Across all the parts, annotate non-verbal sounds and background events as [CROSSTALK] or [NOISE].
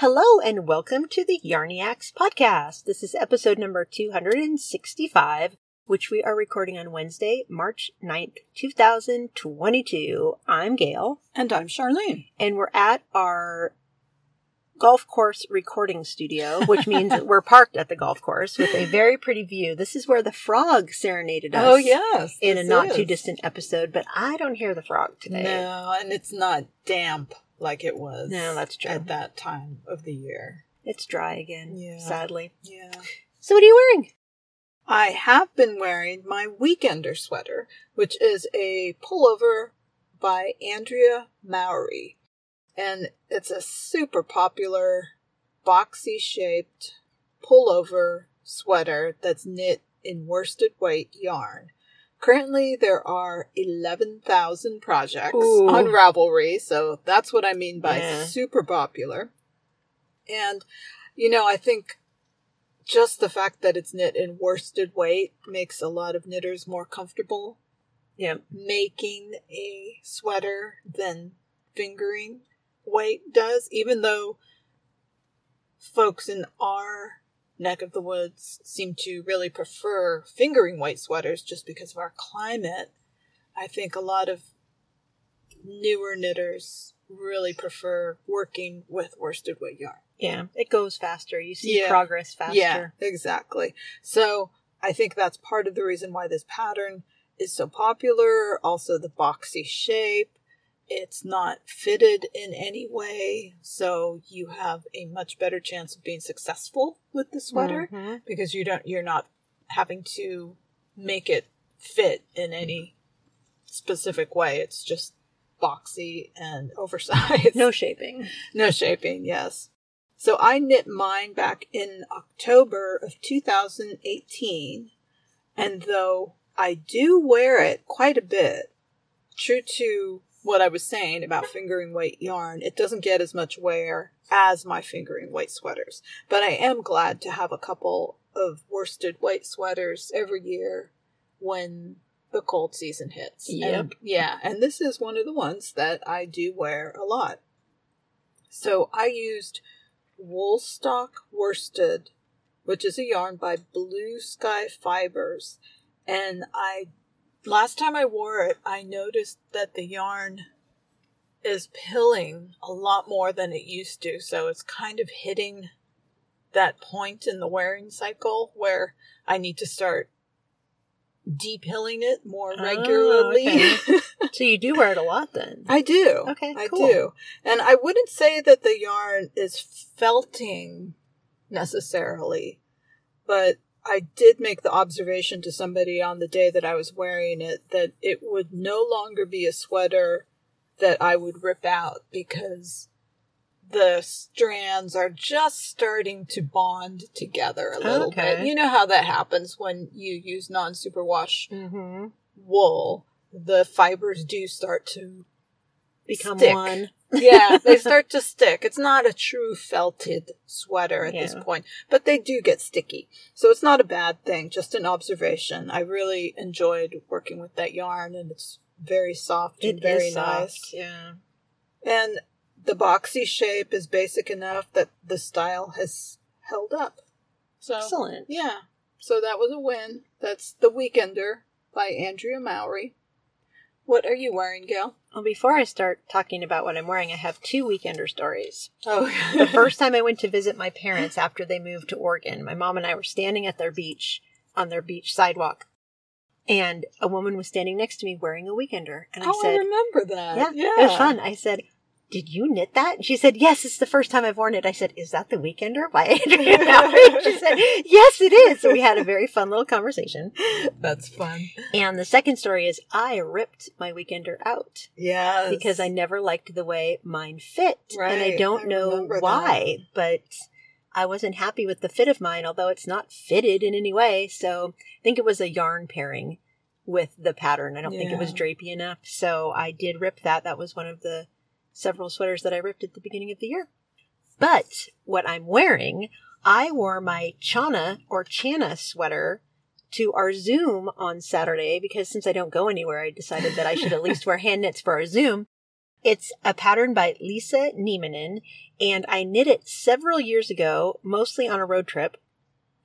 Hello and welcome to the Yarniacs podcast. This is episode number 265, which we are recording on Wednesday, March 9th, 2022. I'm Gail, And I'm Charlene. and we're at our golf course recording studio, which [LAUGHS] means we're parked at the golf course with a very pretty view. This is where the frog serenaded us Oh, yes. in a not too distant episode, but I don't hear the frog today. No, and it's not damp like it was. No, that's true. At that time of the year. It's dry again, Yeah. sadly. Yeah. So what are you wearing? I have been wearing my Weekender sweater, which is a pullover by Andrea Mowry. And it's a super popular, boxy shaped pullover sweater that's knit in worsted weight yarn. Currently, there are 11,000 projects Ooh. on Ravelry, so that's what I mean by Yeah. super popular. And, you know, I think just the fact that it's knit in worsted weight makes a lot of knitters more comfortable Yeah. making a sweater than fingering weight does, even though folks in our neck of the woods seem to really prefer fingering weight sweaters just because of our climate. I think a lot of newer knitters really prefer working with worsted weight yarn. Yeah, it goes faster. You see Yeah. progress faster. Yeah, exactly. So I think that's part of the reason why this pattern is so popular. Also, the boxy shape. It's not fitted in any way, so you have a much better chance of being successful with the sweater Mhm. because you don't you're not having to make it fit in any specific way. It's just boxy and [LAUGHS] oversized. No shaping. No shaping, yes. So I knit mine back in October of 2018, and though I do wear it quite a bit, true to what I was saying about fingering weight yarn, it doesn't get as much wear as my fingering weight sweaters. But I am glad to have a couple of worsted weight sweaters every year when the cold season hits. Yep. And, yeah, and this is one of the ones that I do wear a lot. So I used Woolstock Worsted, which is a yarn by Blue Sky Fibers. And I, last time I wore it, I noticed that the yarn is pilling a lot more than it used to. So it's kind of hitting that point in the wearing cycle where I need to start depilling it more Oh, regularly. okay. [LAUGHS] So you do wear it a lot then. I do. Okay, I cool. do. And I wouldn't say that the yarn is felting necessarily, but I did make the observation to somebody on the day that I was wearing it that it would no longer be a sweater that I would rip out because the strands are just starting to bond together a little Okay. bit. You know how that happens when you use non superwash Mm-hmm. wool, the fibers do start to Become stick. one. Yeah, [LAUGHS] they start to stick. It's not a true felted sweater at this point, but they do get sticky. So it's not a bad thing, just an observation. I really enjoyed working with that yarn and it's very soft and It very is soft. nice. Yeah. And the boxy shape is basic enough that the style has held up. So Excellent. yeah. So that was a win. That's The Weekender by Andrea Mowry. What are you wearing, Gail? Well, before I start talking about what I'm wearing, I have two weekender stories. Oh, The [LAUGHS] first time I went to visit my parents after they moved to Oregon, my mom and I were standing at their beach on their beach sidewalk, and a woman was standing next to me wearing a weekender, and I oh, I remember that. "Yeah, yeah, it was fun." I said, "Did you knit that?" And she said, "Yes, it's the first time I've worn it." I said, "Is that the Weekender by [LAUGHS] Andrea Mowry?" She said, "Yes, it is." So we had a very fun little conversation. That's fun. And the second story is I ripped my Weekender out Yeah, because I never liked the way mine fit. and I don't I know remember that. why, but I wasn't happy with the fit of mine, although it's not fitted in any way. So I think it was a yarn pairing with the pattern. I don't think it was Yeah. drapey enough. So I did rip that. That was one of the several sweaters that I ripped at the beginning of the year. But what I'm wearing, I wore my Chana or Chana sweater to our Zoom on Saturday because since I don't go anywhere, I decided that I should at least [LAUGHS] wear hand knits for our Zoom. It's a pattern by Lisa Niemanen, and I knit it several years ago, mostly on a road trip.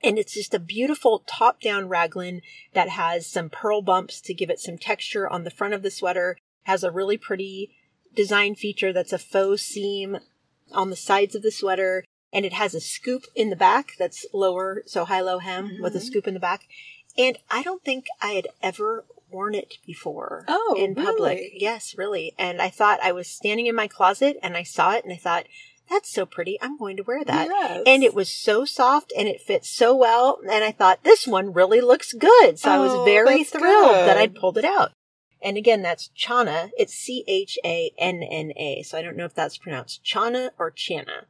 And it's just a beautiful top down raglan that has some purl bumps to give it some texture on the front of the sweater, has a really pretty design feature that's a faux seam on the sides of the sweater, and it has a scoop in the back that's lower, so high low hem mm-hmm. with a scoop in the back. And I don't think I had ever worn it before. Oh, in public. Really? Yes, really. And I thought I was standing in my closet and I saw it and I thought, that's so pretty. I'm going to wear that. Yes. And it was so soft and it fits so well. And I thought, this one really looks good. So oh, I was oh, very thrilled good. that I'd pulled it out. And again, that's Chana. It's C H A N N A. So I don't know if that's pronounced Chana or Chana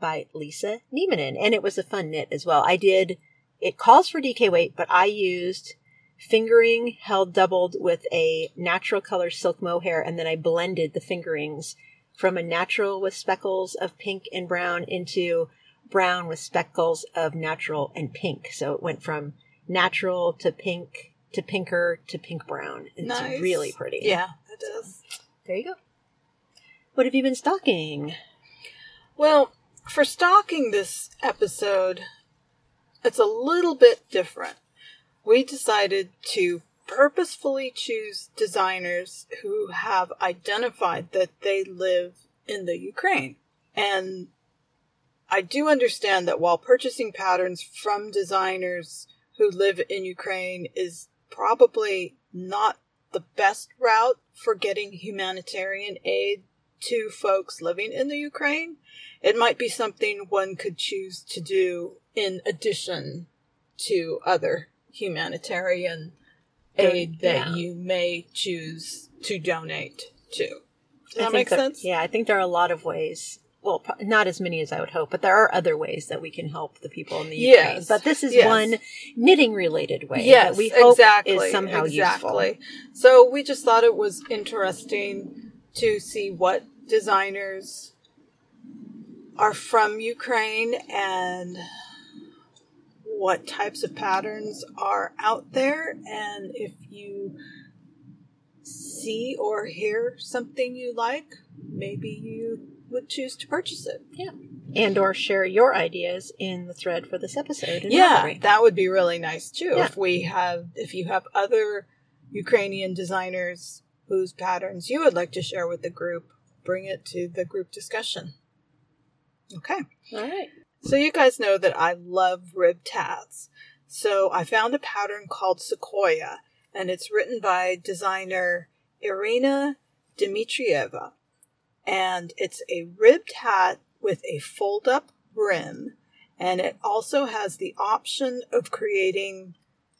by Lisa Niemanen. And it was a fun knit as well. I did, it calls for DK weight, but I used fingering held doubled with a natural color silk mohair and then I blended the fingerings from a natural with speckles of pink and brown into brown with speckles of natural and pink. So it went from natural to pink to pinker to pink brown. It's nice. really pretty. Yeah, it does. There you go. What have you been stocking? Well, for stocking this episode, it's a little bit different we decided to purposefully choose designers who have identified that they live in the Ukraine. And I do understand that while purchasing patterns from designers who live in Ukraine is probably not the best route for getting humanitarian aid to folks living in the Ukraine, it might be something one could choose to do in addition to other humanitarian aid that you may choose to donate to. Does that make sense? Yeah, I think there are a lot of ways. Well, not as many as I would hope, but there are other ways that we can help the people in the Ukraine. Yes. But this is yes. one knitting related way yes, that we hope exactly, is somehow exactly. useful. So we just thought it was interesting to see what designers are from Ukraine and what types of patterns are out there and if you see or hear something you like, maybe you would choose to purchase it. Yeah. And or share your ideas in the thread for this episode. yeah, that would be really nice too. Yeah. If we have if you have other Ukrainian designers whose patterns you would like to share with the group, bring it to the group discussion. Okay. All right. So you guys know that I love rib tats. So I found a pattern called Sequoia, and it's written by designer Irina Dmitrieva. And it's a ribbed hat with a fold up brim, and it also has the option of creating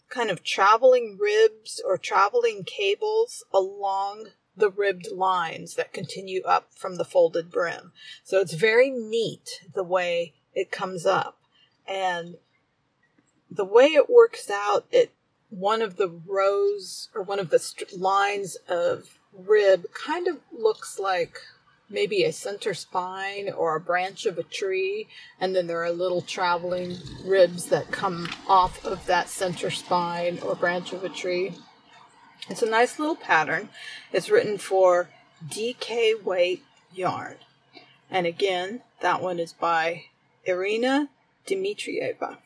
kind of traveling ribs or traveling cables along the ribbed lines that continue up from the folded brim. So it's very neat the way it comes up. And the way it works out, it one of the rows or one of the st- lines of rib kind of looks like maybe a center spine or a branch of a tree, and then there are little traveling ribs that come off of that center spine or branch of a tree. It's a nice little pattern. It's written for DK Weight Yarn. And again, that one is by Irina Dmitrieva.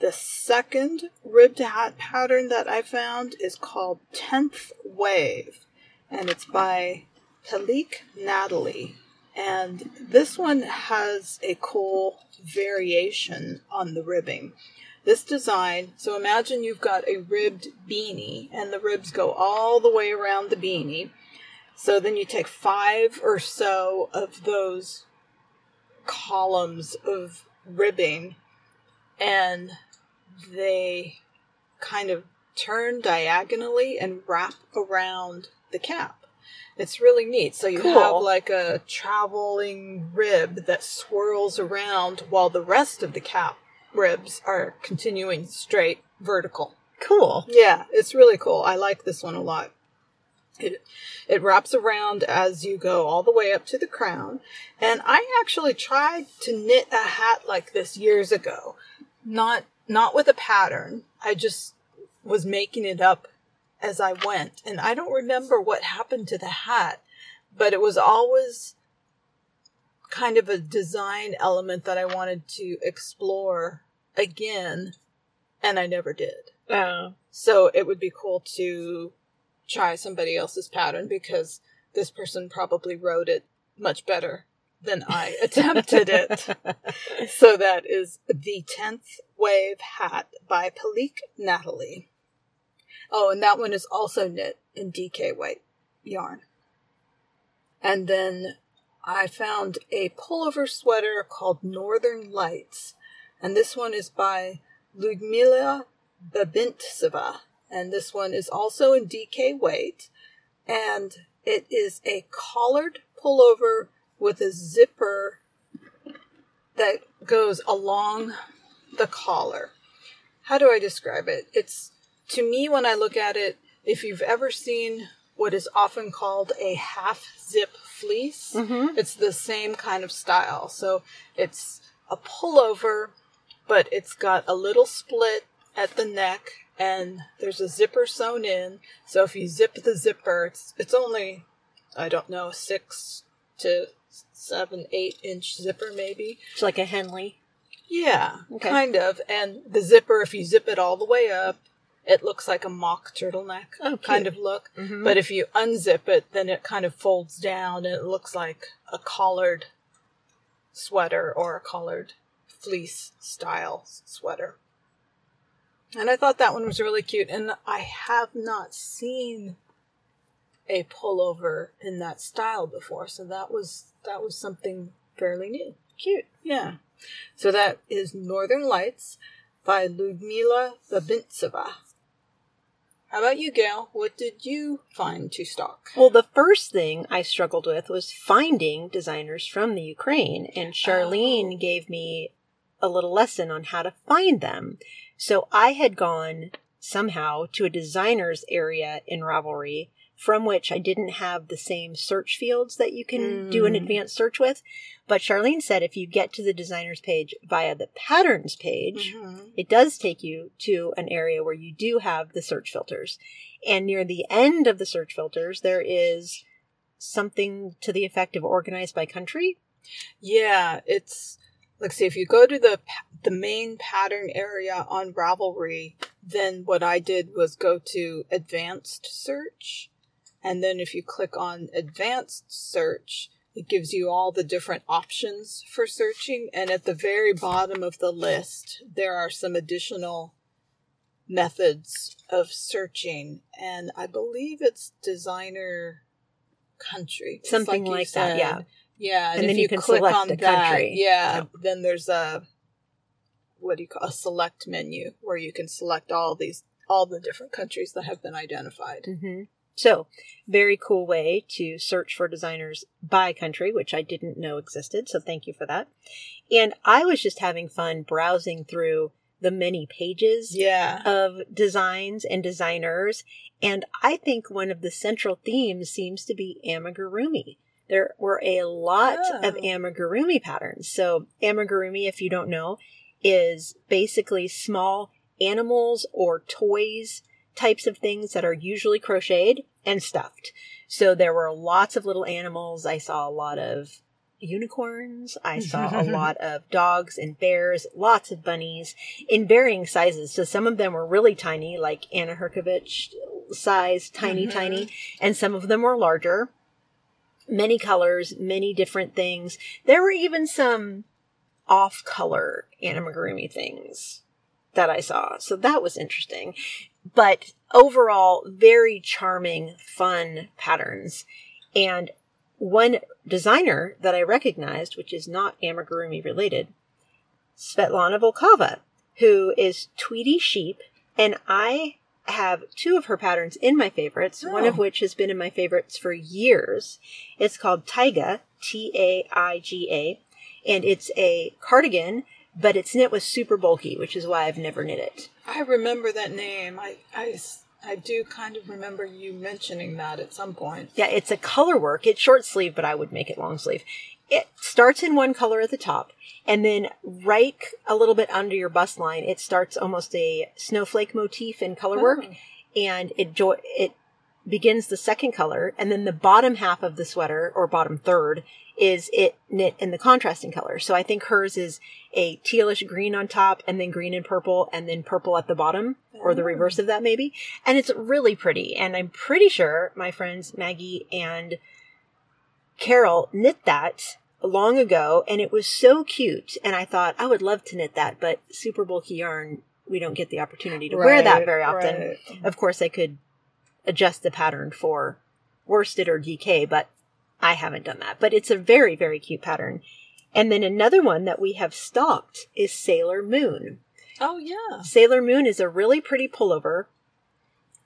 The second ribbed hat pattern that I found is called 10th Wave, and it's by Pelik Natalie. And this one has a cool variation on the ribbing. This design, so imagine you've got a ribbed beanie, and the ribs go all the way around the beanie. So then you take five or so of those columns of ribbing and they kind of turn diagonally and wrap around the cap. It's really neat. So you cool. have like a traveling rib that swirls around while the rest of the cap ribs are continuing straight vertical. Cool. Yeah, it's really cool. I like this one a lot. It it wraps around as you go all the way up to the crown. And I actually tried to knit a hat like this years ago. Not not with a pattern. I just was making it up as I went. And I don't remember what happened to the hat, but it was always kind of a design element that I wanted to explore again, and I never did. Oh. So it would be cool to try somebody else's pattern because this person probably wrote it much better than I [LAUGHS] attempted it. So that is the 10th Wave Hat by Palik Natalie. Oh, and that one is also knit in DK weight yarn. And then I found a pullover sweater called Northern Lights. And this one is by Ludmila Babintseva. And this one is also in DK weight. And it is a collared pullover with a zipper that goes along the collar. How do I describe it? It's to me when I look at it, if you've ever seen what is often called a half zip fleece, Mm-hmm. it's the same kind of style. So it's a pullover, but it's got a little split at the neck and there's a zipper sewn in. So if you zip the zipper, it's, it's only, I don't know, six to seven, eight inch zipper maybe. It's like a Henley. Yeah, Okay. kind of. And the zipper, if you zip it all the way up, it looks like a mock turtleneck Oh, kind of look. Mhm. But if you unzip it, then it kind of folds down and it looks like a collared sweater or a collared fleece style sweater. And I thought that one was really cute. And I have not seen a pullover in that style before, so that was that was something fairly new. Cute. Yeah. So that is Northern Lights by Ludmila Babintseva. How about you, Gail? What did you find to stock? Well, the first thing I struggled with was finding designers from the Ukraine, and oh. Charlene Oh. gave me a little lesson on how to find them. So I had gone somehow to a designer's area in Ravelry from which I didn't have the same search fields that you can do an Mm. advanced search with. But Charlene said if you get to the designer's page via the patterns page, Mhm. it does take you to an area where you do have the search filters. And near the end of the search filters, there is something to the effect of organized by country. Yeah, it's like see if you go to the the main pattern area on Ravelry, then what I did was go to advanced search, and then if you click on advanced search, it gives you all the different options for searching, and at the very bottom of the list, there are some additional methods of searching, and I believe it's designer country, Something you like that, yeah. Yeah, and, And if then you, you can click on that, country. yeah, then there's a what do you call a select menu where you can select all these all the different countries that have been identified. hmm So, very cool way to search for designers by country, which I didn't know existed. So, thank you for that. And I was just having fun browsing through the many pages Yeah, of designs and designers. And I think one of the central themes seems to be amigurumi. There were a lot of Oh. amigurumi patterns. So, amigurumi, if you don't know, is basically small animals or toys types of things that are usually crocheted and stuffed. So, there were lots of little animals. I saw a lot of unicorns. I saw a [LAUGHS] lot of dogs and bears, lots of bunnies in varying sizes. So some of them were really tiny, like Anna Hrachovec size, tiny, Mhm. tiny, and some of them were larger. Many colors, many different things. There were even some off color amigurumi things that I saw. So that was interesting. But overall, very charming, fun patterns. And one designer that I recognized, which is not amigurumi related, Svetlana Volkova, who is Tweety Sheep, and I have two of her patterns in my favorites, one of Oh. which has been in my favorites for years. It's called Taiga, T A I G A, and it's a cardigan, but it's knit with super bulky, which is why I've never knit it. I remember that name. I, I, I do kind of remember you mentioning that at some point. Yeah, it's a color work. It's short sleeve, but I would make it long sleeve. It starts in one color at the top, and then right a little bit under your bust line, it starts almost a snowflake motif in color work, Oh. and it jo- it begins the second color, and then the bottom half of the sweater, or bottom third, is it knit in the contrasting color. So I think hers is a tealish green on top, and then green and purple, and then purple at the bottom, or the Oh. reverse of that maybe. And it's really pretty. And I'm pretty sure my friends Maggie and Carol knit that long ago, and it was so cute. And I thought I would love to knit that, but super bulky yarn, we don't get the opportunity to wear that very often. right. Of course, I could adjust the pattern for worsted or DK, but I haven't done that. But it's a very, very cute pattern. And then another one that we have stocked is Sailor Moon. Oh yeah. Sailor Moon is a really pretty pullover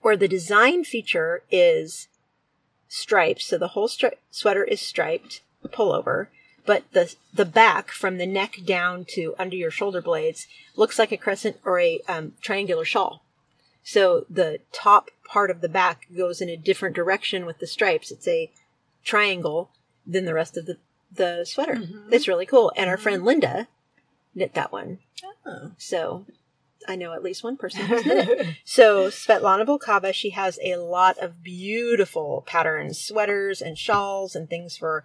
where the design feature is stripes. So the whole stri- sweater is striped pullover, but the the back from the neck down to under your shoulder blades looks like a crescent or a um, triangular shawl. So the top part of the back goes in a different direction with the stripes. It's a triangle than the rest of the the sweater. Mhm. It's really cool. And our friend Linda knit that one. Oh. So I know at least one person who's knit it. [LAUGHS] So Svetlana Volkova, she has a lot of beautiful patterns, sweaters and shawls and things for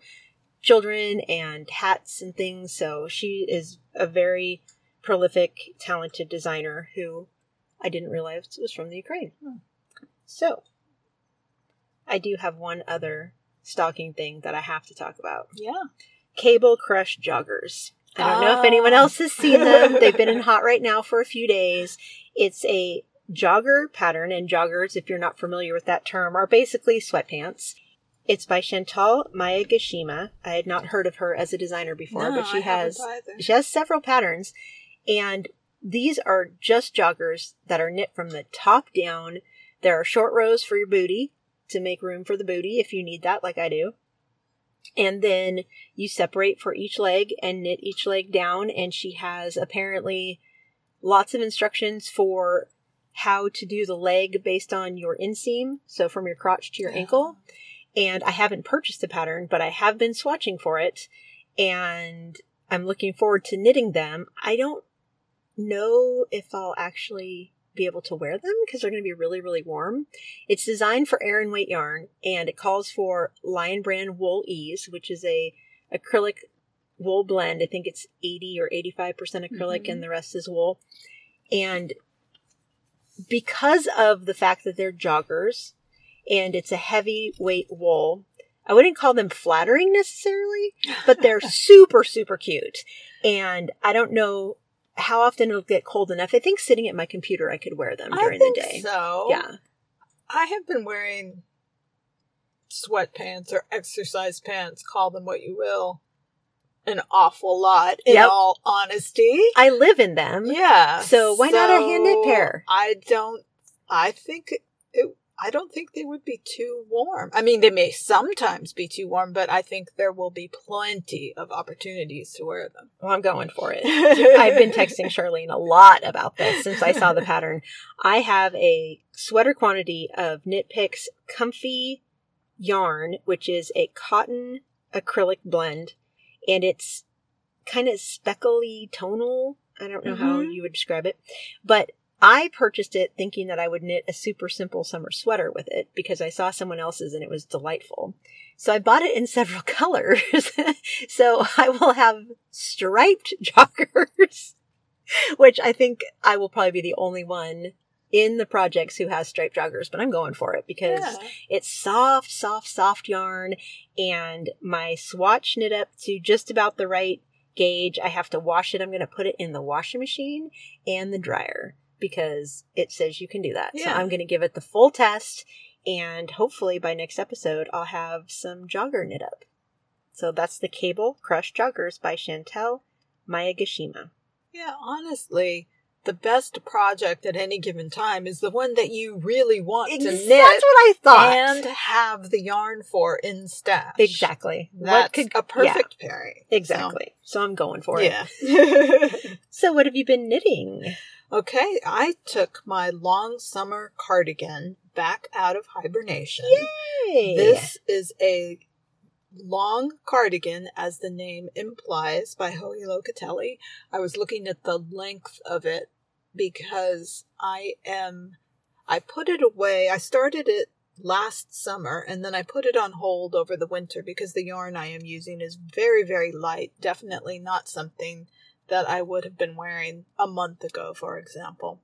children and hats and things. So she is a very prolific, talented designer who I didn't realize was from the Ukraine. Hmm. So I do have one other stocking thing that I have to talk about. yeah. Cable Crush joggers. I don't know if Ah. anyone else has seen them. [LAUGHS] They've been in hot right now for a few days. It's a jogger pattern, and joggers, if you're not familiar with that term, are basically sweatpants. It's by Chantal Mayagashima. I had not heard of her as a designer before, No, but she I has she has several patterns, and these are just joggers that are knit from the top down. There are short rows for your booty to make room for the booty if you need that, like I do. And then you separate for each leg and knit each leg down. And she has apparently lots of instructions for how to do the leg based on your inseam. So from your crotch to your ankle and I haven't purchased the pattern, but I have been swatching for it, and I'm looking forward to knitting them. I don't know if I'll actually be able to wear them because they're going to be really, really warm. It's designed for aran weight yarn, and it calls for Lion Brand Wool Ease, which is a acrylic wool blend. I think it's 80 or 85% acrylic, Mhm. and the rest is wool. And because of the fact that they're joggers and it's a heavy weight wool, I wouldn't call them flattering necessarily, but they're [LAUGHS] super, super cute. And I don't know how often it'll get cold enough. I think sitting at my computer, I could wear them during the day. So Yeah. I have been wearing sweatpants or exercise pants, call them what you will, an awful lot. In Yep. all honesty, I live in them. yeah. So why not a hand knit pair? I don't. I think it. I don't think they would be too warm. I mean, they may sometimes be too warm, but I think there will be plenty of opportunities to wear them. Well, I'm going for it. [LAUGHS] I've been texting Charlene a lot about this since I saw the pattern. I have a sweater quantity of Knit Picks Comfy yarn, which is a cotton acrylic blend, and it's kind of speckly tonal. I don't know how Mhm. you would describe it, but I purchased it thinking that I would knit a super simple summer sweater with it because I saw someone else's and it was delightful. So I bought it in several [LAUGHS] colors. so I will have striped [LAUGHS] joggers, which I think I will probably be the only one in the projects who has striped joggers, but I'm going for it because Yeah. it's soft, soft, soft yarn and my swatch knit up to just about the right gauge. I have to wash it. I'm going to put it in the washing machine and the dryer because it says you can do that. So I'm going to give it the full test and hopefully by next episode I'll have some jogger knit up. So that's the Cable Crush Joggers by Chantel Mayagashima. Yeah, honestly, the best project at any given time is the one that you really want to knit. That's what I thought. and have the yarn for in stash. exactly. That's what could a perfect pairing. yeah, exactly. So, I'm going for it. Yeah. [LAUGHS] [LAUGHS] So what have you been knitting? Okay, I took my long summer cardigan back out of hibernation. Yay! This is a long cardigan, as the name implies, by Joji Locatelli. I was looking at the length of it because I am. I put it away. I started it last summer and then I put it on hold over the winter because the yarn I am using is very, very light. Definitely not something that I would have been wearing a month ago, for example.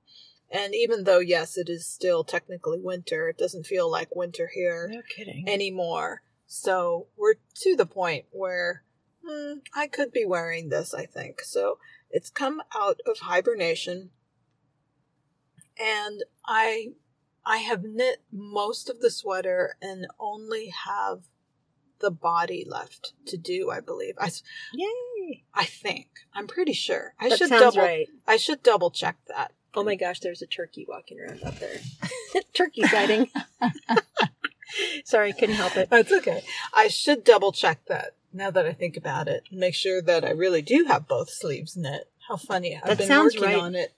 And even though, yes, it is still technically winter, it doesn't feel like winter here No kidding. anymore. So we're to the point where hmm, I could be wearing this, I think. So it's come out of hibernation. And I I have knit most of the sweater and only have the body left to do, I believe. I, s- I think. I'm pretty sure. I that should sounds double right. I should double check that. Oh my gosh, there's a turkey walking around out there. [LAUGHS] turkey sighting. [LAUGHS] Sorry, couldn't help it. That's okay. I should double check that now that I think about it. Make sure that I really do have both sleeves knit. How funny. I've That been sounds working right. on it.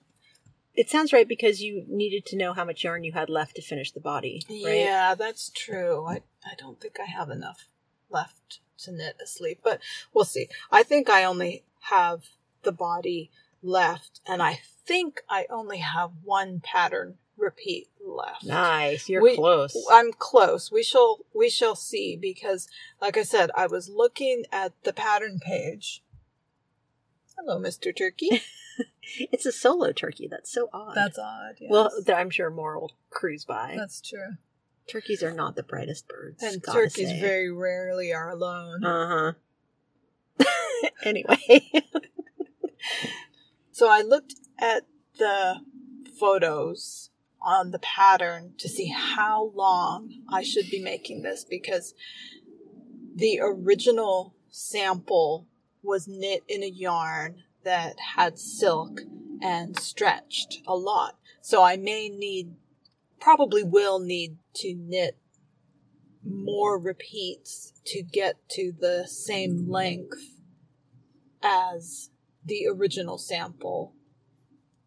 It sounds right because you needed to know how much yarn you had left to finish the body, right? Yeah, that's true. I, I don't think I have enough left to knit a sleeve, but we'll see. I think I only have the body left, and I think I only have one pattern repeat left. Nice. You're We- close. I'm close. We shall we shall see because like I said, I was looking at the pattern page. Hello, Mr. Turkey. [LAUGHS] It's a solo turkey. That's so odd. That's odd. yes. Well, I'm sure more will cruise by. that's true. Turkeys are not the brightest birds. And turkeys say. very rarely are alone. Uh huh. [LAUGHS] anyway, So I looked at the photos on the pattern to see how long I should be making this because the original sample was knit in a yarn that had silk and stretched a lot. So I may need, probably will need to knit more repeats to get to the same length as the original sample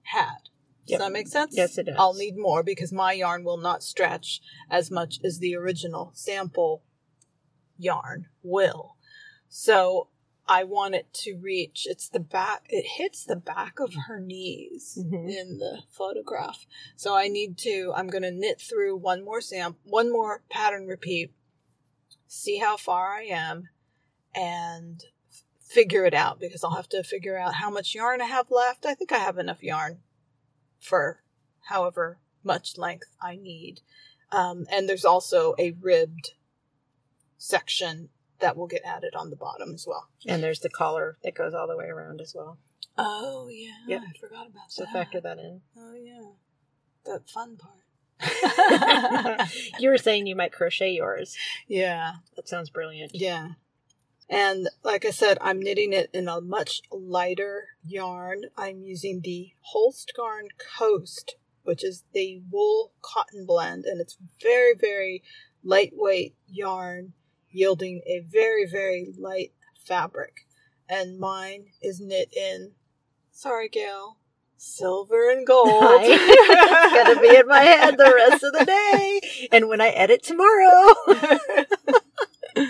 had. Does Yep. that make sense? Yes, it does. I'll need more because my yarn will not stretch as much as the original sample yarn will. So I want it to reach, it's the back, it hits the back of her knees Mhm. in the photograph. So I need to, I'm going to knit through one more sam, one more pattern repeat, see how far I am, and f- figure it out because I'll have to figure out how much yarn I have left. I think I have enough yarn for however much length I need. Um, and there's also a ribbed section that will get added on the bottom as well. and there's the collar that goes all the way around as well. Oh yeah, Yep. I forgot about So that. So factor that in. Oh yeah, the fun part. [LAUGHS] you were saying you might crochet yours. yeah, That sounds brilliant. yeah. And like I said, I'm knitting it in a much lighter yarn. I'm using the Holst Garn Coast, which is the wool cotton blend, and it's very, very lightweight yarn, yielding a very, very light fabric. And mine is knit in, sorry, Gail, silver and gold. [LAUGHS] it's gonna be in my head the rest of the day, and when I edit tomorrow. [LAUGHS]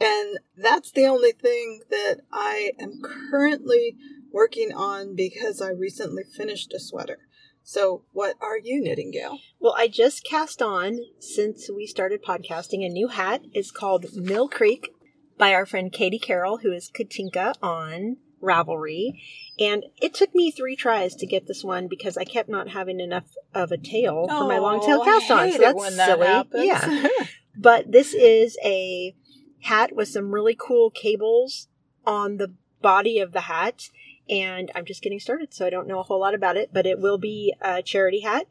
and that's the only thing that I am currently working on because I recently finished a sweater. So, what are you knitting, Gail? Well, I just cast on since we started podcasting a new hat. It's called Mill Creek by our friend Katie Carroll, who is Katinka on Ravelry. And it took me three tries to get this one because I kept not having enough of a tail for my long tail Oh, cast on. So that's that silly. happens. Yeah. [LAUGHS] But this is a hat with some really cool cables on the body of the hat. And I'm just getting started, so I don't know a whole lot about it, but it will be a charity hat.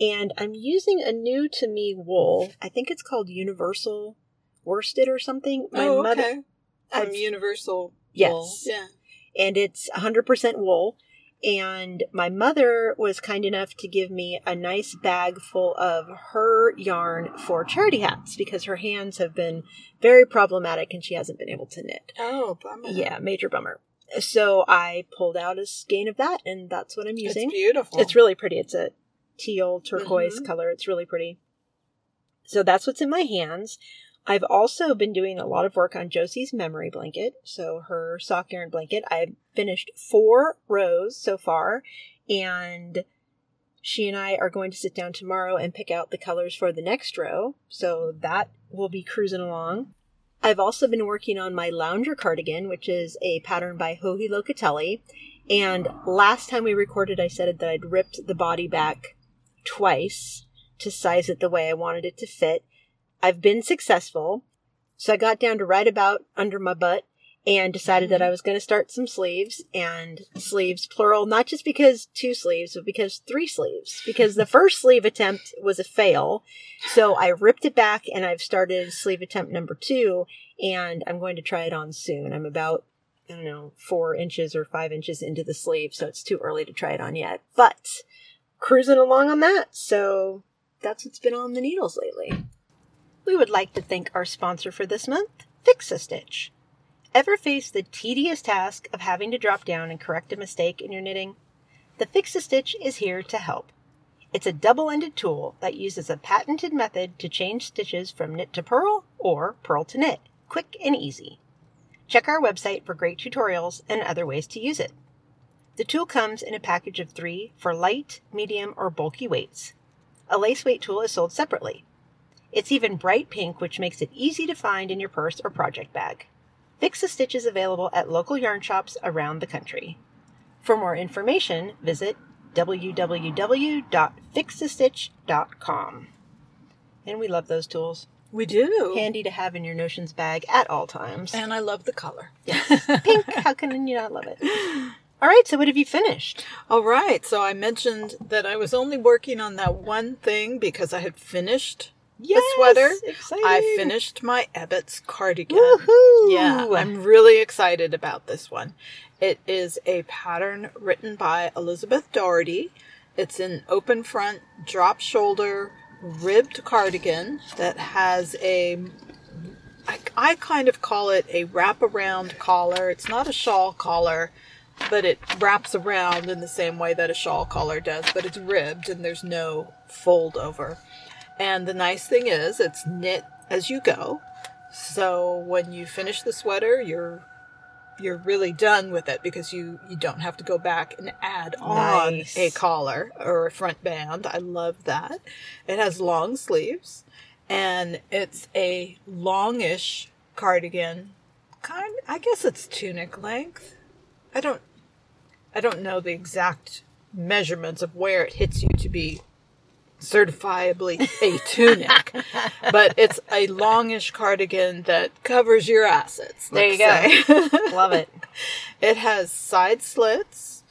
And I'm using a new to me wool. I think it's called Universal Worsted or something. My oh, mother- From I've- Universal. Yes. Wool. Yeah. and it's 100% wool. And my mother was kind enough to give me a nice bag full of her yarn for charity hats because her hands have been very problematic and she hasn't been able to knit. Oh, bummer. Yeah, major bummer. So I pulled out a skein of that and that's what I'm It's using. beautiful. It's really pretty. It's a teal turquoise Mhm. color. It's really pretty. So that's what's in my hands. I've also been doing a lot of work on Josie's memory blanket. So her sock yarn blanket. I've finished four rows so far and She and I are going to sit down tomorrow and pick out the colors for the next row, so that will be cruising along. I've also been working on my lounger cardigan, which is a pattern by Joji Locatelli. And last time we recorded, I said that I'd ripped the body back twice to size it the way I wanted it to fit. I've been successful. So I got down to right about under my butt and decided that mm-hmm. I was going to start some sleeves and sleeves plural, not just because two sleeves, but because three sleeves. Because the [LAUGHS] first sleeve attempt was a fail. So I ripped it back and I've started sleeve attempt number two and I'm going to try it on soon. I'm about, I don't know, four inches or five inches into the sleeve, so it's too early to try it on yet. But cruising along on that. So that's what's been on the needles lately. We would like to thank our sponsor for this month, Fix a Stitch. Ever face the tedious task of having to drop down and correct a mistake in your knitting? The Fix a Stitch is here to help. It's a double ended tool that uses a patented method to change stitches from knit to purl or purl to knit, quick and easy. Check our website for great tutorials and other ways to use it. The tool comes in a package of three for light, medium, or bulky weights. A lace weight tool is sold separately. It's even bright pink, which makes it easy to find in your purse or project bag. Fix a Stitch is available at local yarn shops around the country. For more information, visit www.fixastitch.com. And we love those tools. We do. Handy to have in your notions bag at all times. And I love the color. Yes. Pink, [LAUGHS] how can you not love it? All right, so what have you finished? All right. So I mentioned that I was only working on that one thing because I had finished Yes, the sweater. Exciting. I finished my Ebbets cardigan. Woohoo! Yeah, I'm really excited about this one. It is a pattern written by Elizabeth Doherty. It's an open front, drop shoulder, ribbed cardigan that has a I, I kind of call it a wraparound collar. It's not a shawl collar, but it wraps around in the same way that a shawl collar does, but it's ribbed and there's no fold over. And the nice thing is, it's knit as you go. So when you finish the sweater, you're you're really done with it because you you don't have to go back and add on Nice. a collar or a front band. I love that. It has long sleeves and it's a longish cardigan. Kind I guess it's tunic length. I don't I don't know the exact measurements of where it hits you to be certifiably a tunic, but it's a longish cardigan that covers your assets. There you go. [LAUGHS] Love it. it has side slits,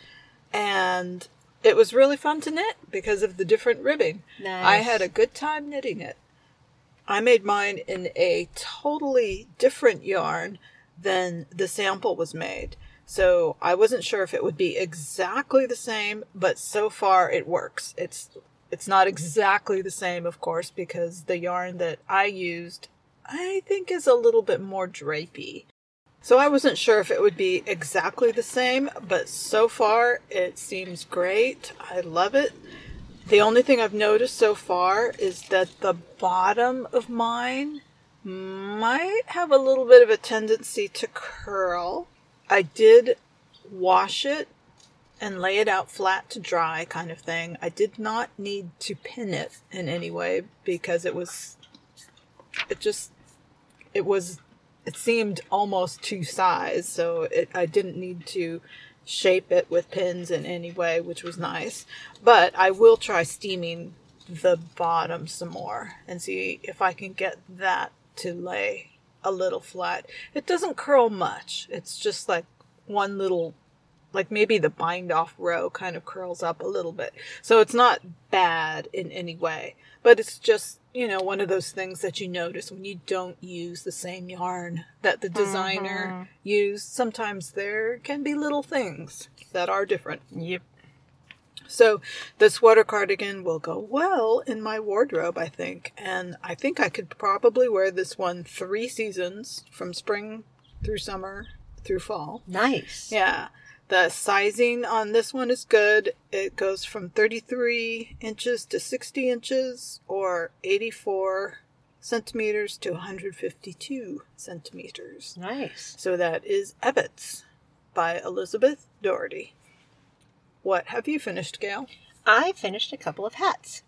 and it was really fun to knit because of the different ribbing. Nice. I had a good time knitting it. I made mine in a totally different yarn than the sample was made. So I wasn't sure if it would be exactly the same, but so far it works. It's it's not exactly the same, of course, because the yarn that I used I think is a little bit more drapey. So I wasn't sure if it would be exactly the same, but so far it seems great. I love it. The only thing I've noticed so far is that the bottom of mine might have a little bit of a tendency to curl. I did wash it and lay it out flat to dry kind of thing. I did not need to pin it in any way because it was it just it was it seemed almost to size, so it, I didn't need to shape it with pins in any way, which was nice. But I will try steaming the bottom some more and see if I can get that to lay a little flat. It doesn't curl much. It's just like one little like maybe the bind off row kind of curls up a little bit. So it's not bad in any way, but it's just, you know, one of those things that you notice when you don't use the same yarn that the designer mm-hmm. used. Sometimes there can be little things that are different. Yep. So the sweater cardigan will go well in my wardrobe, I think. And I think I could probably wear this one three seasons from spring through summer through fall. Nice. Yeah. The sizing on this one is good. It goes from 33 inches to 60 inches or 84 centimeters to 152 centimeters. Nice. So that is Ebbets by Elizabeth Doherty. What have you finished, Gail? I finished a couple of hats.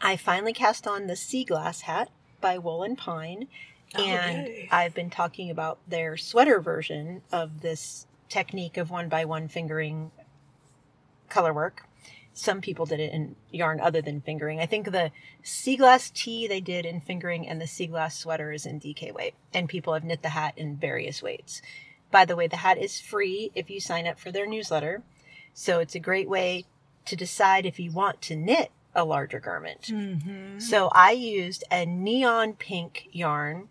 I finally cast on the Sea Glass hat by Woolen Pine, Oh, and. I've been talking about their sweater version of this technique of one by one fingering color work. Some people did it in yarn other than fingering. I think the sea glass tee they did in fingering and the sea glass sweater is in DK weight. And people have knit the hat in various weights. By the way, the hat is free if you sign up for their newsletter. So it's a great way to decide if you want to knit a larger garment. Mm-hmm. So I used a neon pink yarn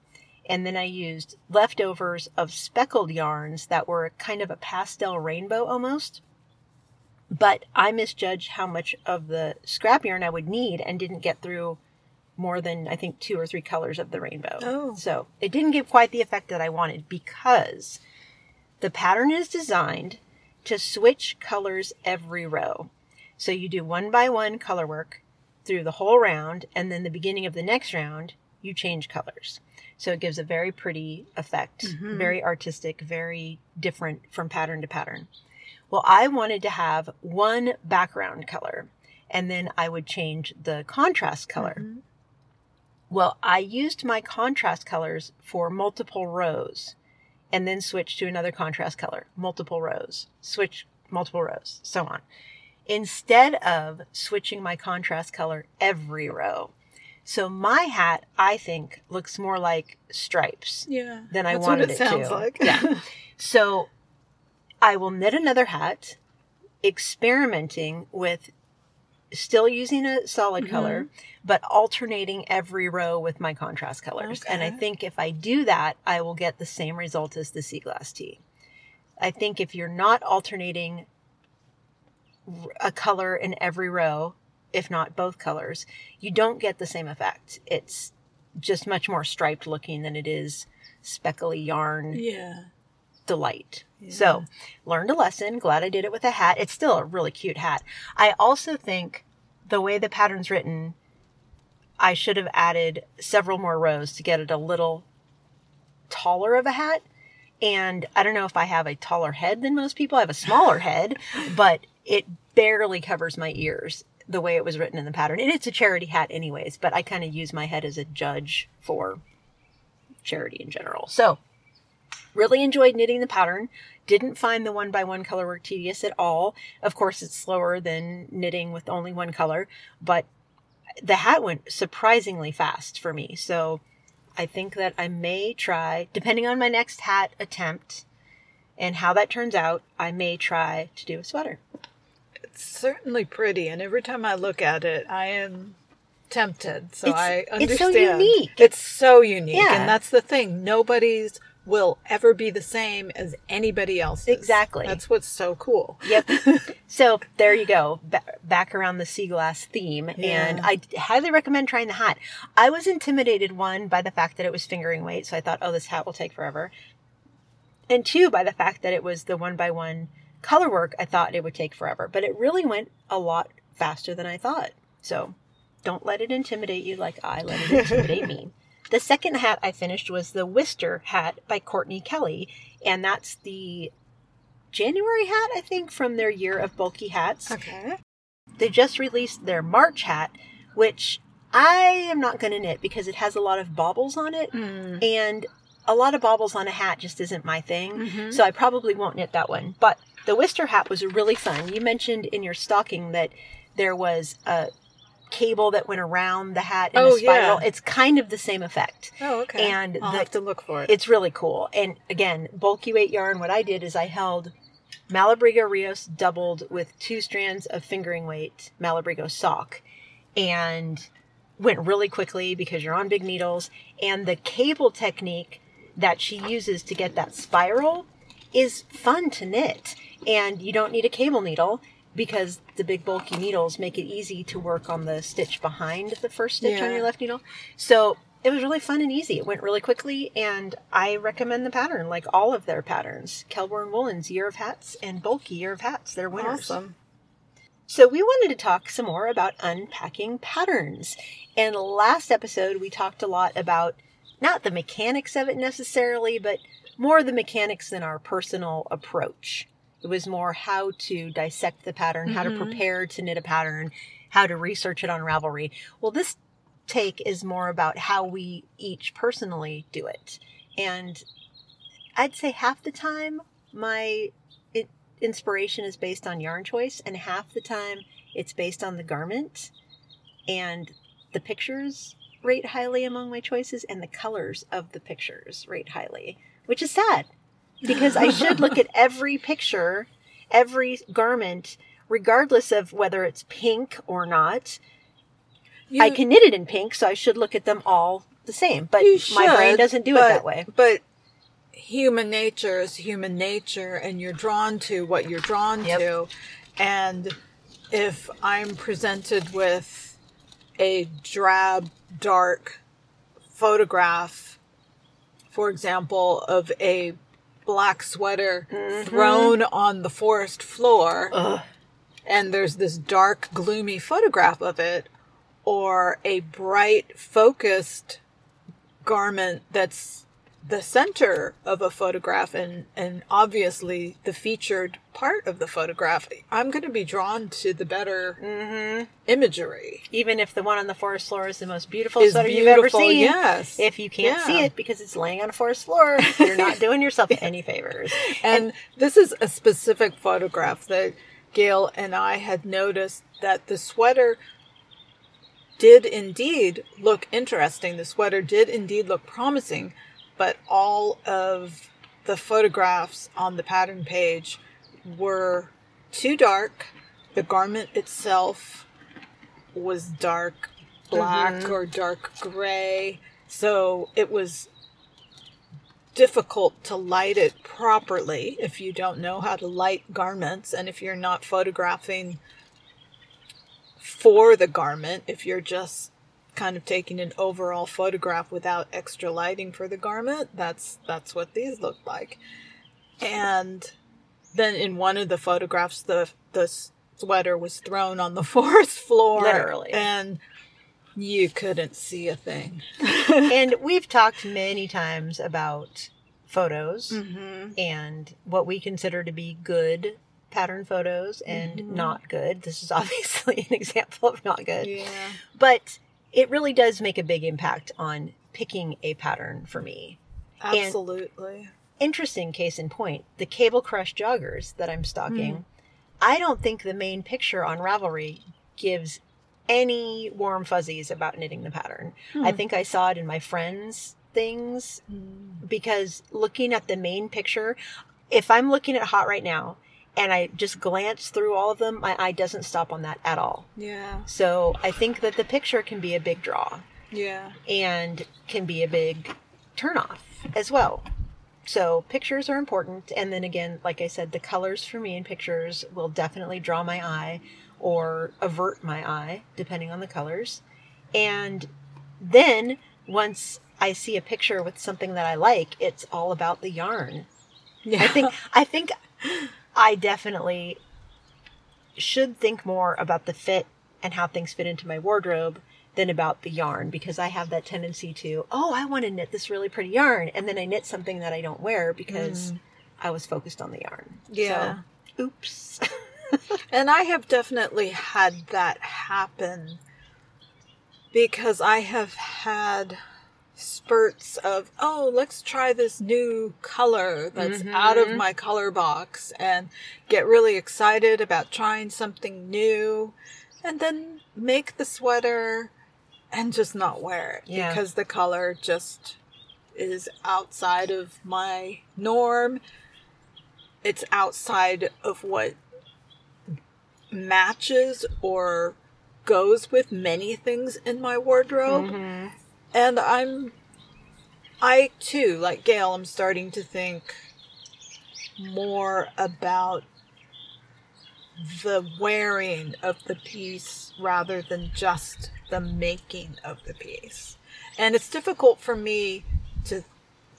and then I used leftovers of speckled yarns that were kind of a pastel rainbow almost. But I misjudged how much of the scrap yarn I would need and didn't get through more than I think two or three colors of the rainbow. Oh. So it didn't give quite the effect that I wanted because the pattern is designed to switch colors every row. So you do one by one color work through the whole round, and then the beginning of the next round, you change colors. So it gives a very pretty effect, Mhm. very artistic, very different from pattern to pattern. Well, I wanted to have one background color, and then I would change the contrast color. Mhm. Well, I used my contrast colors for multiple rows and then switched to another contrast color, multiple rows, switch multiple rows, so on. Instead of switching my contrast color every row. So my hat, I think, looks more like stripes Yeah. than I wanted what it, it sounds to. like. Yeah. [LAUGHS] So I will knit another hat, experimenting with still using a solid Mhm. color, but alternating every row with my contrast colors. And I think if I do that, I will get the same result as the sea glass tee. I think if you're not alternating a color in every row, if not both colors, you don't get the same effect. It's just much more striped looking than it is speckly yarn yeah. delight. Yeah. So, learned a lesson. Glad I did it with a hat. It's still a really cute hat. I also think the way the pattern's written, I should have added several more rows to get it a little taller of a hat. And I don't know if I have a taller head than most people. I have a smaller head, [LAUGHS] but it barely covers my ears the way it was written in the pattern. And it's a charity hat, anyways, but I kind of use my head as a judge for charity in general. So, really enjoyed knitting the pattern. Didn't find the one by one color work tedious at all. Of course, it's slower than knitting with only one color, but the hat went surprisingly fast for me. So I think that I may try, depending on my next hat attempt and how that turns out, I may try to do a sweater. It's certainly pretty, and every time I look at it, I am tempted. So It's- I it's understand. so unique. It's so unique, Yeah. and that's the thing. Nobody's will ever be the same as anybody else's. Exactly. That's what's so cool. Yep. [LAUGHS] so there you go. Ba- back around the sea glass theme. And I highly recommend trying the hat. I was intimidated, one, by the fact that it was fingering weight. So I thought, oh, this hat will take forever. And two, by the fact that it was the one by one color work, I thought it would take forever. But it really went a lot faster than I thought. So don't let it intimidate you like I let it intimidate me. [LAUGHS] The second hat I finished was the Wister hat by Courtney Kelley. And that's the January hat, I think, from their year of bulky hats. Okay. They just released their March hat, which I am not going to knit because it has a lot of baubles on it. Mm. And a lot of baubles on a hat just isn't my thing. Mhm. So I probably won't knit that one. But the Wister hat was really fun. You mentioned in your stocking that there was a cable that went around the hat in Oh, a spiral. yeah. It's kind of the same effect. Oh, okay. And I'll the- have to look for it. It's really cool. And again, bulky weight yarn, what I did is I held Malabrigo Rios doubled with two strands of fingering weight Malabrigo sock and went really quickly because you're on big needles. And the cable technique that she uses to get that spiral is fun to knit. And you don't need a cable needle because the big bulky needles make it easy to work on the stitch behind the first stitch on your left needle. So it was really fun and easy. It went really quickly, and I recommend the pattern, like all of their patterns. Kelbourne Woolen's Year of Hats and Bulky Year of Hats, they're winners. awesome. So we wanted to talk some more about unpacking patterns. And last episode we talked a lot about not the mechanics of it necessarily, but more the mechanics than our personal approach. It was more how to dissect the pattern, how to mm-hmm. prepare to knit a pattern, how to research it on Ravelry. Well, this take is more about how we each personally do it. And I'd say half the time my it, inspiration is based on yarn choice, and half the time it's based on the garment and the pictures rate highly among my choices, and the colors of the pictures rate highly, which is sad because I should look at every picture, every garment, regardless of whether it's pink or not. I can knit it in pink, so I should look at them all the same. But You my brain doesn't do but- it that way. But human nature is human nature, and you're drawn to what you're drawn Yep. to. And if I'm presented with a drab, dark photograph, for example, of a black sweater mm-hmm. thrown on the forest floor, Ugh. and there's this dark, gloomy photograph of it, or a bright, focused garment that's the center of a photograph and, and obviously the featured part of the photograph, I'm going to be drawn to the better Mm-hmm. imagery. Even if the one on the forest floor is the most beautiful Is sweater you've ever seen, yes. if you can't see it because it's laying on a forest floor, you're not [LAUGHS] doing yourself any favors. And this is a specific photograph that Gail and I had noticed that the sweater did indeed look interesting. The sweater did indeed look promising, but all of the photographs on the pattern page were too dark. The garment itself was dark black mm-hmm. or dark gray. So it was difficult to light it properly if you don't know how to light garments and if you're not photographing for the garment, if you're just kind of taking an overall photograph without extra lighting for the garment, that's that's what these look like. And then in one of the photographs the the sweater was thrown on the [LAUGHS] forest floor Literally. and you couldn't see a thing. [LAUGHS] and we've talked many times about photos Mm-hmm. and what we consider to be good pattern photos and Mm-hmm. not good. This is [LAUGHS] obviously an example of not good. Yeah. But it really does make a big impact on picking a pattern for me. Absolutely. Interesting case in point the Cable Crush joggers that I'm stocking. Hmm. I don't think the main picture on Ravelry gives any warm fuzzies about knitting the pattern. I hmm. think I saw it in my friends' things hmm. because looking at the main picture, if I'm looking at Hot right now and I just glance through all of them, my eye doesn't stop on that at all. Yeah. So I think that the picture can be a big draw Yeah. and can be a big turnoff as well. So pictures are important, and then again, like I said, the colors for me in pictures will definitely draw my eye or avert my eye, depending on the colors. And then once I see a picture with something that I like, it's all about the yarn. Yeah. I think I think I definitely should think more about the fit and how things fit into my wardrobe than about the yarn because I have that tendency to, oh, I want to knit this really pretty yarn and then I knit something that I don't wear because mm. I was focused on the yarn. Yeah. So, oops. [LAUGHS] And I have definitely had that happen because I have had spurts of, oh, let's try this new color that's mm-hmm. out of my color box and get really excited about trying something new and then make the sweater and just not wear it Yeah. because the color just is outside of my norm. It's outside of what matches or goes with many things in my wardrobe. Mm-hmm. And I'm, I too, like Gail, I'm starting to think more about the wearing of the piece rather than just the making of the piece. And it's difficult for me to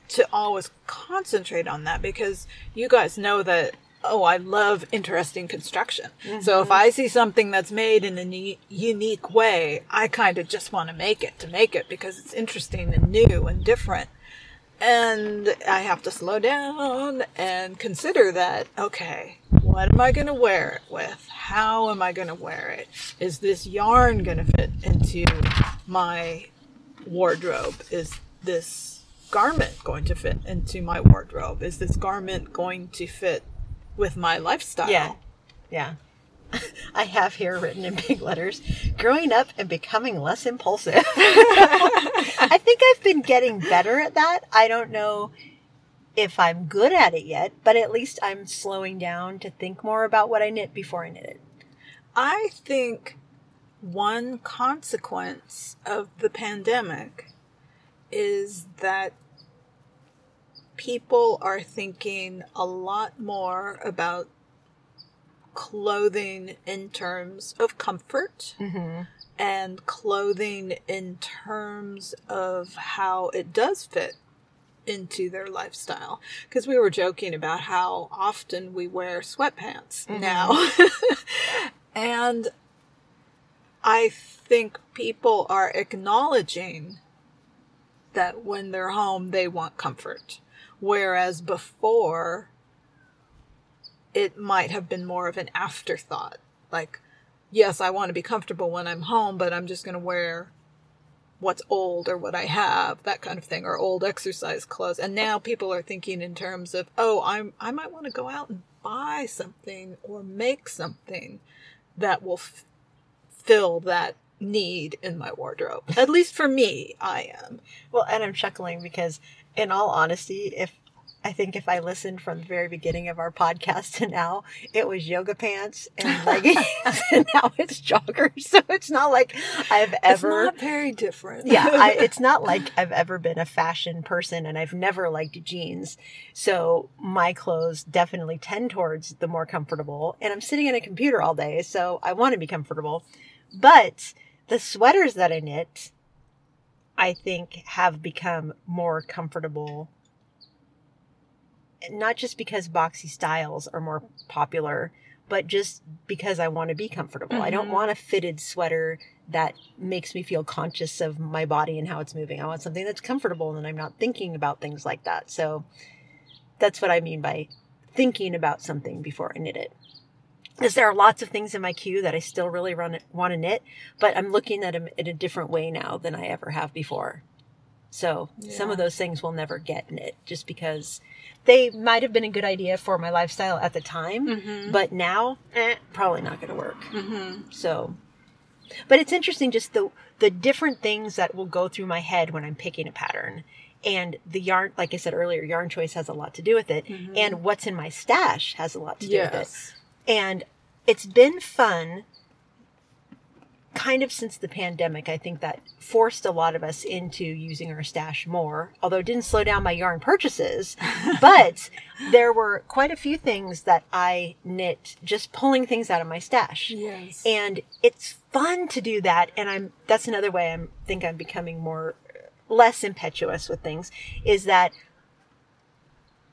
to always concentrate on that because you guys know that oh I love interesting construction. So if mm-hmm. I see something that's made in a ne- unique way, I kind of just want to make it to make it because it's interesting and new and different. And I have to slow down and consider that, okay, what am I going to wear it with? How am I going to wear it? Is this yarn going to fit into my wardrobe? Is this garment going to fit into my wardrobe? Is this garment going to fit with my lifestyle? Yeah. Yeah. [LAUGHS] I have here written in big letters growing up and becoming less impulsive. [LAUGHS] I think I've been getting better at that. I don't know if I'm good at it yet, but at least I'm slowing down to think more about what I knit before I knit it. I think one consequence of the pandemic is that people are thinking a lot more about clothing in terms of comfort Mm-hmm. and clothing in terms of how it does fit into their lifestyle. Because we were joking about how often we wear sweatpants now. [LAUGHS] and I think people are acknowledging that when they're home, they want comfort. Whereas before, it might have been more of an afterthought. Like, yes, I want to be comfortable when I'm home, but I'm just going to wear what's old or what I have, that kind of thing, or old exercise clothes. And now people are thinking in terms of, oh, I'm I might want to go out and buy something or make something that will f- fill that need in my wardrobe. At least for me, I am. Well, and I'm chuckling because, in all honesty, if I think if I listened from the very beginning of our podcast to now, it was yoga pants and [LAUGHS] leggings, and now it's joggers. [LAUGHS] So it's not like I've ever. It's not very different. yeah, I, [LAUGHS] it's not like I've ever been a fashion person, and I've never liked jeans. So my clothes definitely tend towards the more comfortable. And I'm sitting at a computer all day, so I want to be comfortable. But the sweaters that I knit, I think, have become more comfortable. Not just because boxy styles are more popular, but just because I want to be comfortable. I don't Mhm. want a fitted sweater that makes me feel conscious of my body and how it's moving. I want something that's comfortable and I'm not thinking about things like that. So that's what I mean by thinking about something before I knit it. Because there are lots of things in my queue that I still really run, want to knit, but I'm looking at them in a different way now than I ever have before. So some of those things will never get knit just because they might have been a good idea for my lifestyle at the time, Mm-hmm. but now, eh, probably not going to work. Mm-hmm. So, but it's interesting just the the different things that will go through my head when I'm picking a pattern. And the yarn, like I said earlier, yarn choice has a lot to do with it. Mhm. And what's in my stash has a lot to do with it. And it's been fun kind of since the pandemic. I think that forced a lot of us into using our stash more, although it didn't slow down my yarn purchases. [LAUGHS] but there were quite a few things that I knit just pulling things out of my stash Yes. and it's fun to do that and i'm that's another way i'm think i'm becoming more less impetuous with things is that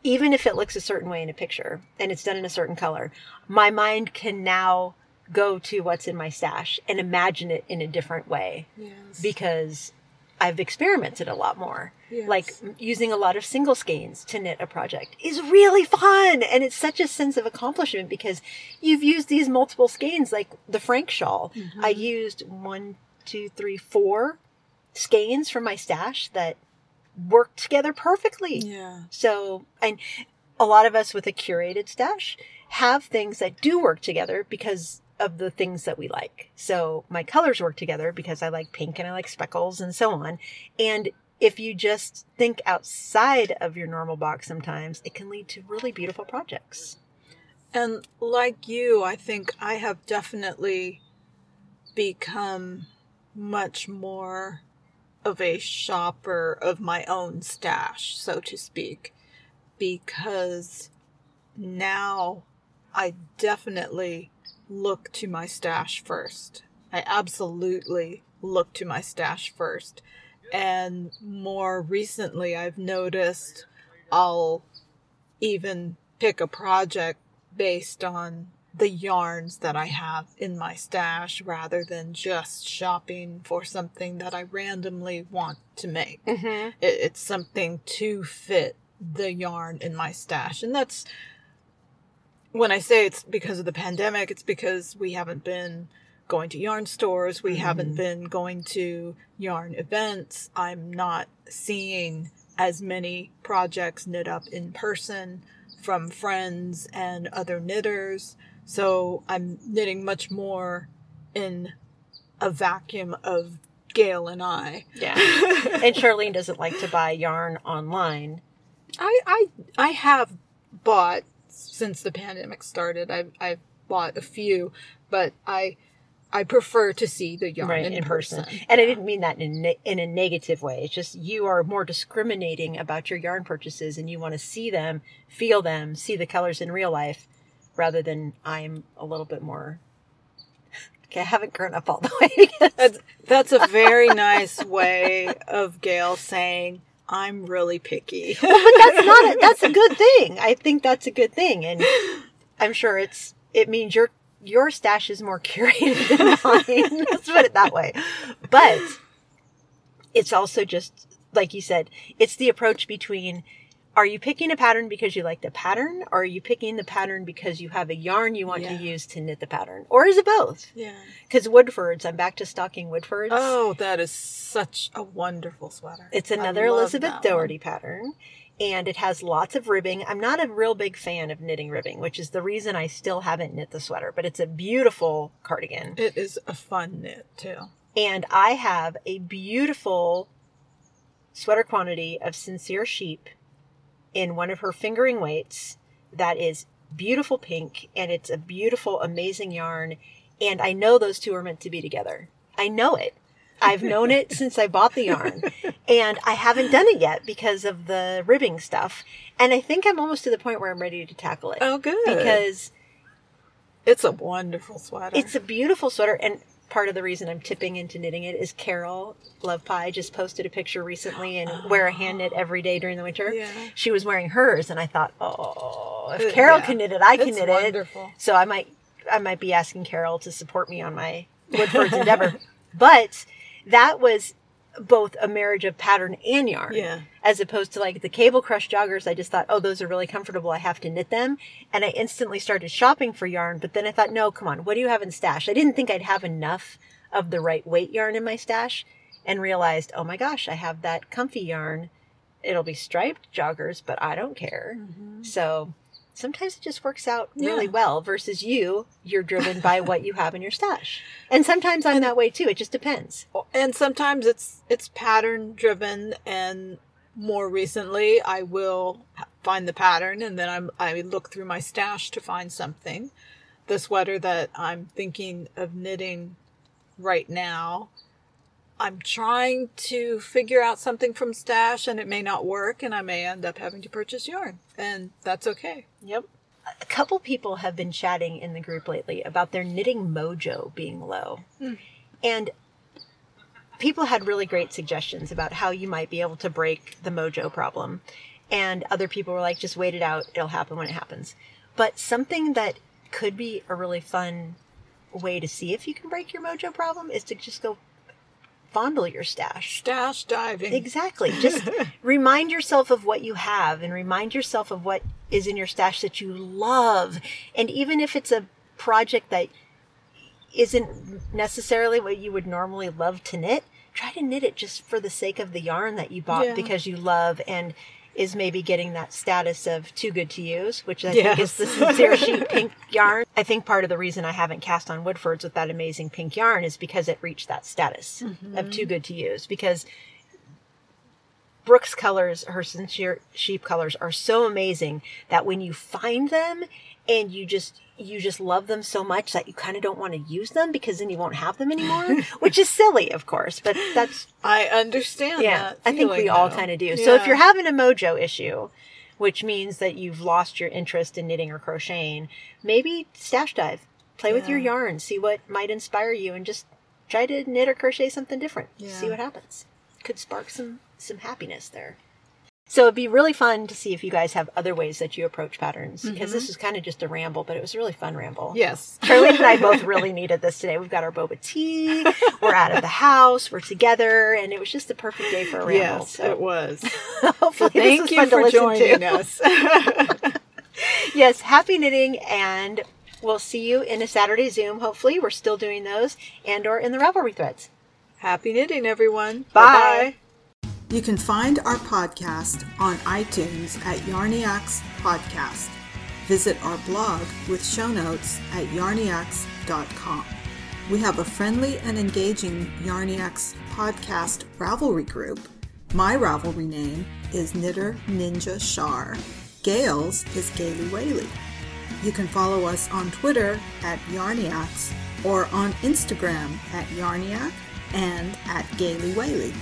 even if it looks a certain way in a picture and it's done in a certain color my mind can now go to what's in my stash and imagine it in a different way yes. because I've experimented a lot more. Yes. Like using a lot of single skeins to knit a project is really fun. And it's such a sense of accomplishment because you've used these multiple skeins, like the Frank shawl. I mm-hmm. used one, two, three, four skeins from my stash that worked together perfectly. yeah. So, and a lot of us with a curated stash have things that do work together because of the things that we like. So, my colors work together because I like pink and I like speckles and so on. And if you just think outside of your normal box sometimes, it can lead to really beautiful projects. And like you, I think I have definitely become much more of a shopper of my own stash, so to speak, because now I definitely look to my stash first. I absolutely look to my stash first. And more recently, I've noticed I'll even pick a project based on the yarns that I have in my stash rather than just shopping for something that I randomly want to make. Mm-hmm. It, it's something to fit the yarn in my stash. And that's when I say it's because of the pandemic, it's because we haven't been going to yarn stores, we haven't been going to yarn events. I'm not seeing as many projects knit up in person from friends and other knitters. So I'm knitting much more in a vacuum of Gail and I. Yeah. [LAUGHS] and Charlene doesn't like to buy yarn online. I I I have bought since the pandemic started. I've I've bought a few, but I I prefer to see the yarn right in, in person. person. And I didn't mean that in a, in a negative way. It's just you are more discriminating about your yarn purchases and you want to see them, feel them, see the colors in real life rather than I'm a little bit more [LAUGHS] Okay, I haven't grown up all the [LAUGHS] way. That's, that's a very [LAUGHS] nice way of Gail saying I'm really picky. well, but that's not a, that's a good thing. I think that's a good thing and I'm sure it's it means your your stash is more curated than mine. Let's put it that way. But it's also just like you said, it's the approach between are you picking a pattern because you like the pattern or are you picking the pattern because you have a yarn you want Yeah. to use to knit the pattern? Or is it both? yeah. Because Woodfords, I'm back to stocking Woodfords. Oh, that is such a wonderful sweater. It's another Elizabeth that one. Doherty pattern. And it has lots of ribbing. I'm not a real big fan of knitting ribbing, which is the reason I still haven't knit the sweater, but it's a beautiful cardigan. It is a fun knit too. And I have a beautiful sweater quantity of Sincere Sheep in one of her fingering weights that is beautiful pink and it's a beautiful, amazing yarn. And I know those two are meant to be together. I know it. I've known it [LAUGHS] since I bought the yarn. And I haven't done it yet because of the ribbing stuff. And I think I'm almost to the point where I'm ready to tackle it. Oh, good. Because it's a wonderful sweater. it's a beautiful sweater, and part of the reason I'm tipping into knitting it is Carol Love Pie just posted a picture recently and [GASPS] wear a hand knit every day during the winter. Yeah. She was wearing hers, and I thought, oh, if Carol yeah. can knit it, I can It's knit wonderful. it. So I might, I might be asking Carol to support me on my Woodford's endeavor. [LAUGHS] But that was both a marriage of pattern and yarn Yeah. as opposed to like the cable crush joggers i just thought oh those are really comfortable. I have to knit them. And i instantly started shopping for yarn but then i thought no come on. What do you have in stash? I didn't think i'd have enough of the right weight yarn in my stash and realized oh my gosh i have that comfy yarn. It'll be striped joggers but i don't care. Mm-hmm. So sometimes it just works out really Yeah. well versus you you're driven by what you have in your stash. And sometimes i'm that way too it just depends. And sometimes it's it's pattern driven and more recently i will find the pattern and then I'm, i look through my stash to find something. The sweater that i'm thinking of knitting right now i'm trying to figure out something from stash and it may not work and i may end up having to purchase yarn and that's okay Yep. A couple people have been chatting in the group lately about their knitting mojo being low. Hmm. And people had really great suggestions about how you might be able to break the mojo problem. And other people were like, just wait it out. It'll happen when it happens. But something that could be a really fun way to see if you can break your mojo problem is to just go fondle your stash. stash diving Exactly. Just [LAUGHS] remind yourself of what you have and remind yourself of what is in your stash that you love. And even if it's a project that isn't necessarily what you would normally love to knit, try to knit it just for the sake of the yarn that you bought Yeah. because you love and is maybe getting that status of too good to use, which I think is the sincere [LAUGHS] sheep pink yarn. I think part of the reason I haven't cast on Woodfords with that amazing pink yarn is because it reached that status of too mm-hmm. good to use. Because Brooke's colors, her sincere sheep colors, are so amazing that when you find them and you just you just love them so much that you kind of don't want to use them because then you won't have them anymore, [LAUGHS] which is silly, of course. But that's i understand yeah, that I think we all kind of do. So if you're having a mojo issue, which means that you've lost your interest in knitting or crocheting, maybe stash dive, play with your yarn, see what might inspire you, and just try to knit or crochet something different. See what happens. Could spark some some happiness there. So it'd be really fun to see if you guys have other ways that you approach patterns because Mhm. this was kind of just a ramble, but it was a really fun ramble. Yes. Charlie and I both [LAUGHS] really needed this today. We've got our boba tea. We're out of the house. We're together, and it was just the perfect day for a ramble. Yes, so it was. [LAUGHS] hopefully this Thank you for joining to. us. [LAUGHS] yes, happy knitting, and we'll see you in a Saturday Zoom. Hopefully, we're still doing those, and or in the Ravelry threads. Happy knitting, everyone. Bye. Bye-bye. You can find our podcast on iTunes at Yarniacs Podcast. Visit our blog with show notes at yarniacs.com. We have a friendly and engaging Yarniacs podcast Ravelry group. My Ravelry name is Knitter Ninja Shar. Gail's is Gaily Whaley. You can follow us on Twitter at Yarniacs or on Instagram at Yarniac and at Gaily Whaley.